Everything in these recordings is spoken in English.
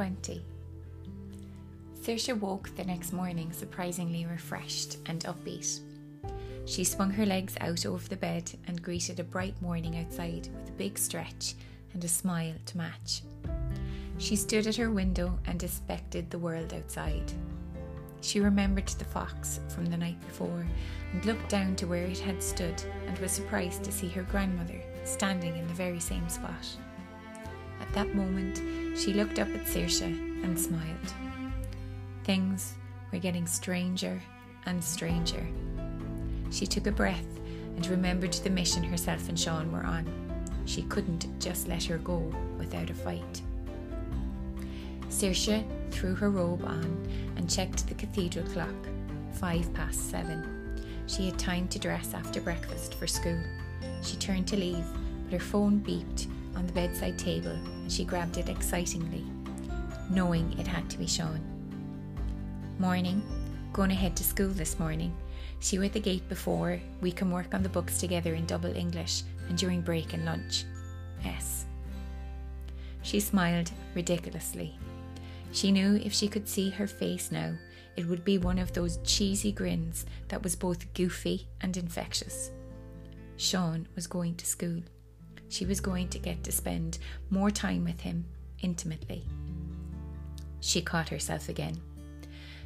20. Saoirse woke the next morning surprisingly refreshed and upbeat. She swung her legs out over the bed and greeted a bright morning outside with a big stretch and a smile to match. She stood at her window and inspected the world outside. She remembered the fox from the night before and looked down to where it had stood and was surprised to see her grandmother standing in the very same spot. At that moment, she looked up at Saoirse and smiled. Things were getting stranger and stranger. She took a breath and remembered the mission herself and Sean were on. She couldn't just let her go without a fight. Saoirse threw her robe on and checked the cathedral clock. Five past seven. She had time to dress after breakfast for school. She turned to leave, but her phone beeped on the bedside table and she grabbed it excitingly, knowing it had to be Sean. Morning, going to head to school this morning. See you at the gate before we can work on the books together in double English and during break and lunch. S. She smiled ridiculously. She knew if she could see her face now, it would be one of those cheesy grins that was both goofy and infectious. Sean was going to school. She was going to get to spend more time with him intimately. She caught herself again.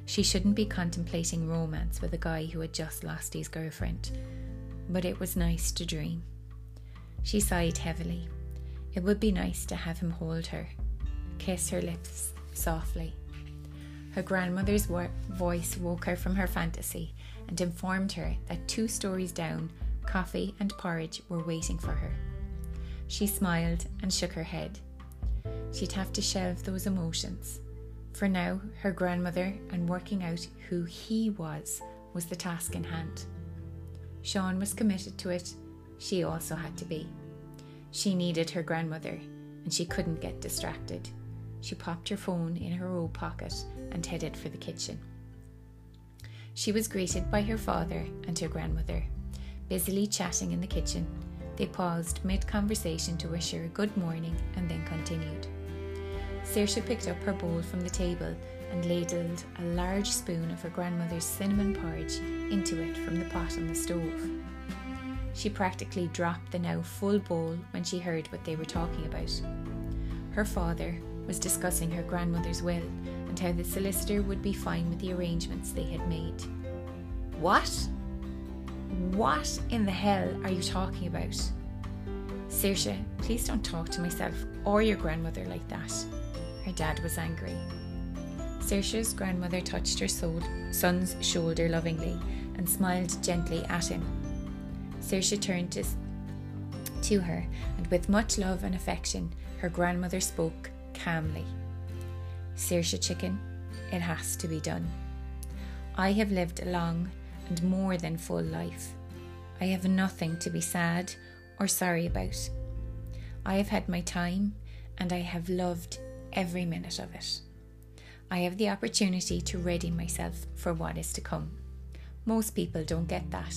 She shouldn't be contemplating romance with a guy who had just lost his girlfriend, but it was nice to dream. She sighed heavily. It would be nice to have him hold her, kiss her lips softly. Her grandmother's wo- voice woke her from her fantasy and informed her that two stories down, coffee and porridge were waiting for her. She smiled and shook her head. She'd have to shelve those emotions. For now, her grandmother and working out who he was was the task in hand. Sean was committed to it, she also had to be. She needed her grandmother, and she couldn't get distracted. She popped her phone in her old pocket and headed for the kitchen. She was greeted by her father and her grandmother, busily chatting in the kitchen. They paused mid conversation to wish her a good morning and then continued. Saoirse picked up her bowl from the table and ladled a large spoon of her grandmother's cinnamon porridge into it from the pot on the stove. She practically dropped the now full bowl when she heard what they were talking about. Her father was discussing her grandmother's will and how the solicitor would be fine with the arrangements they had made. What? What in the hell are you talking about? Saoirse, please don't talk to myself or your grandmother like that. Her dad was angry. Saoirse's grandmother touched her son's shoulder lovingly and smiled gently at him. Saoirse turned to, to her, and with much love and affection, her grandmother spoke calmly. Saoirse chicken, it has to be done. I have lived a long and more than full life. I have nothing to be sad or sorry about. I have had my time and I have loved every minute of it. I have the opportunity to ready myself for what is to come. Most people don't get that,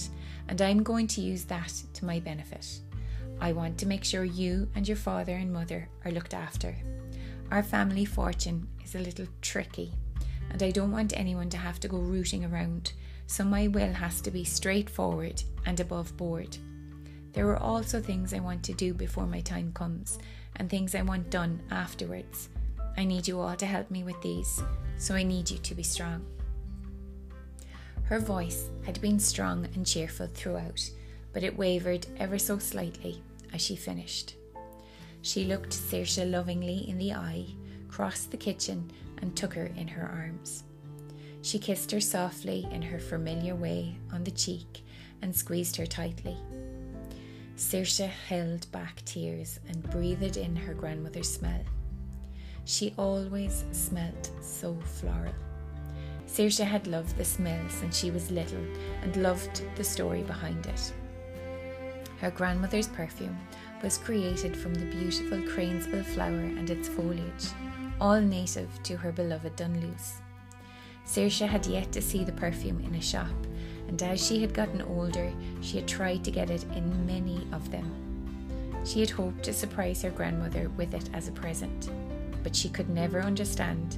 and I'm going to use that to my benefit. I want to make sure you and your father and mother are looked after. Our family fortune is a little tricky, and I don't want anyone to have to go rooting around, so my will has to be straightforward and above board. There are also things I want to do before my time comes, and things I want done afterwards. I need you all to help me with these, so I need you to be strong. Her voice had been strong and cheerful throughout, but it wavered ever so slightly as she finished. She looked Saoirse lovingly in the eye, crossed the kitchen, and took her in her arms. She kissed her softly in her familiar way on the cheek and squeezed her tightly. Saoirse held back tears and breathed in her grandmother's smell. She always smelt so floral. Saoirse had loved the smell since she was little and loved the story behind it. Her grandmother's perfume was created from the beautiful cranesbill flower and its foliage, all native to her beloved Dunluce. Saoirse had yet to see the perfume in a shop, and as she had gotten older, she had tried to get it in many of them. She had hoped to surprise her grandmother with it as a present, but she could never understand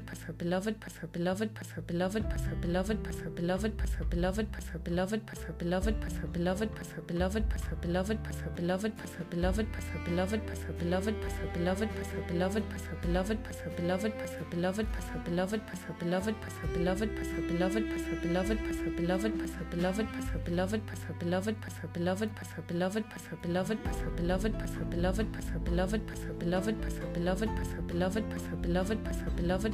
beloved, press her beloved, press her beloved, press her beloved, press her beloved, press her beloved, press her beloved, press her beloved, press her beloved, her beloved, press her beloved, press her beloved, press her beloved, press her beloved, press her beloved, her beloved, press her beloved, press her beloved, press her beloved, press her beloved, press her beloved, press her beloved, press her beloved, press her beloved, press her beloved, press her beloved, press her beloved, press her beloved, press her beloved, press her beloved, her beloved, press her beloved, her beloved, her beloved, press her beloved, press her beloved, press her beloved, her beloved, press her beloved, her beloved, her beloved,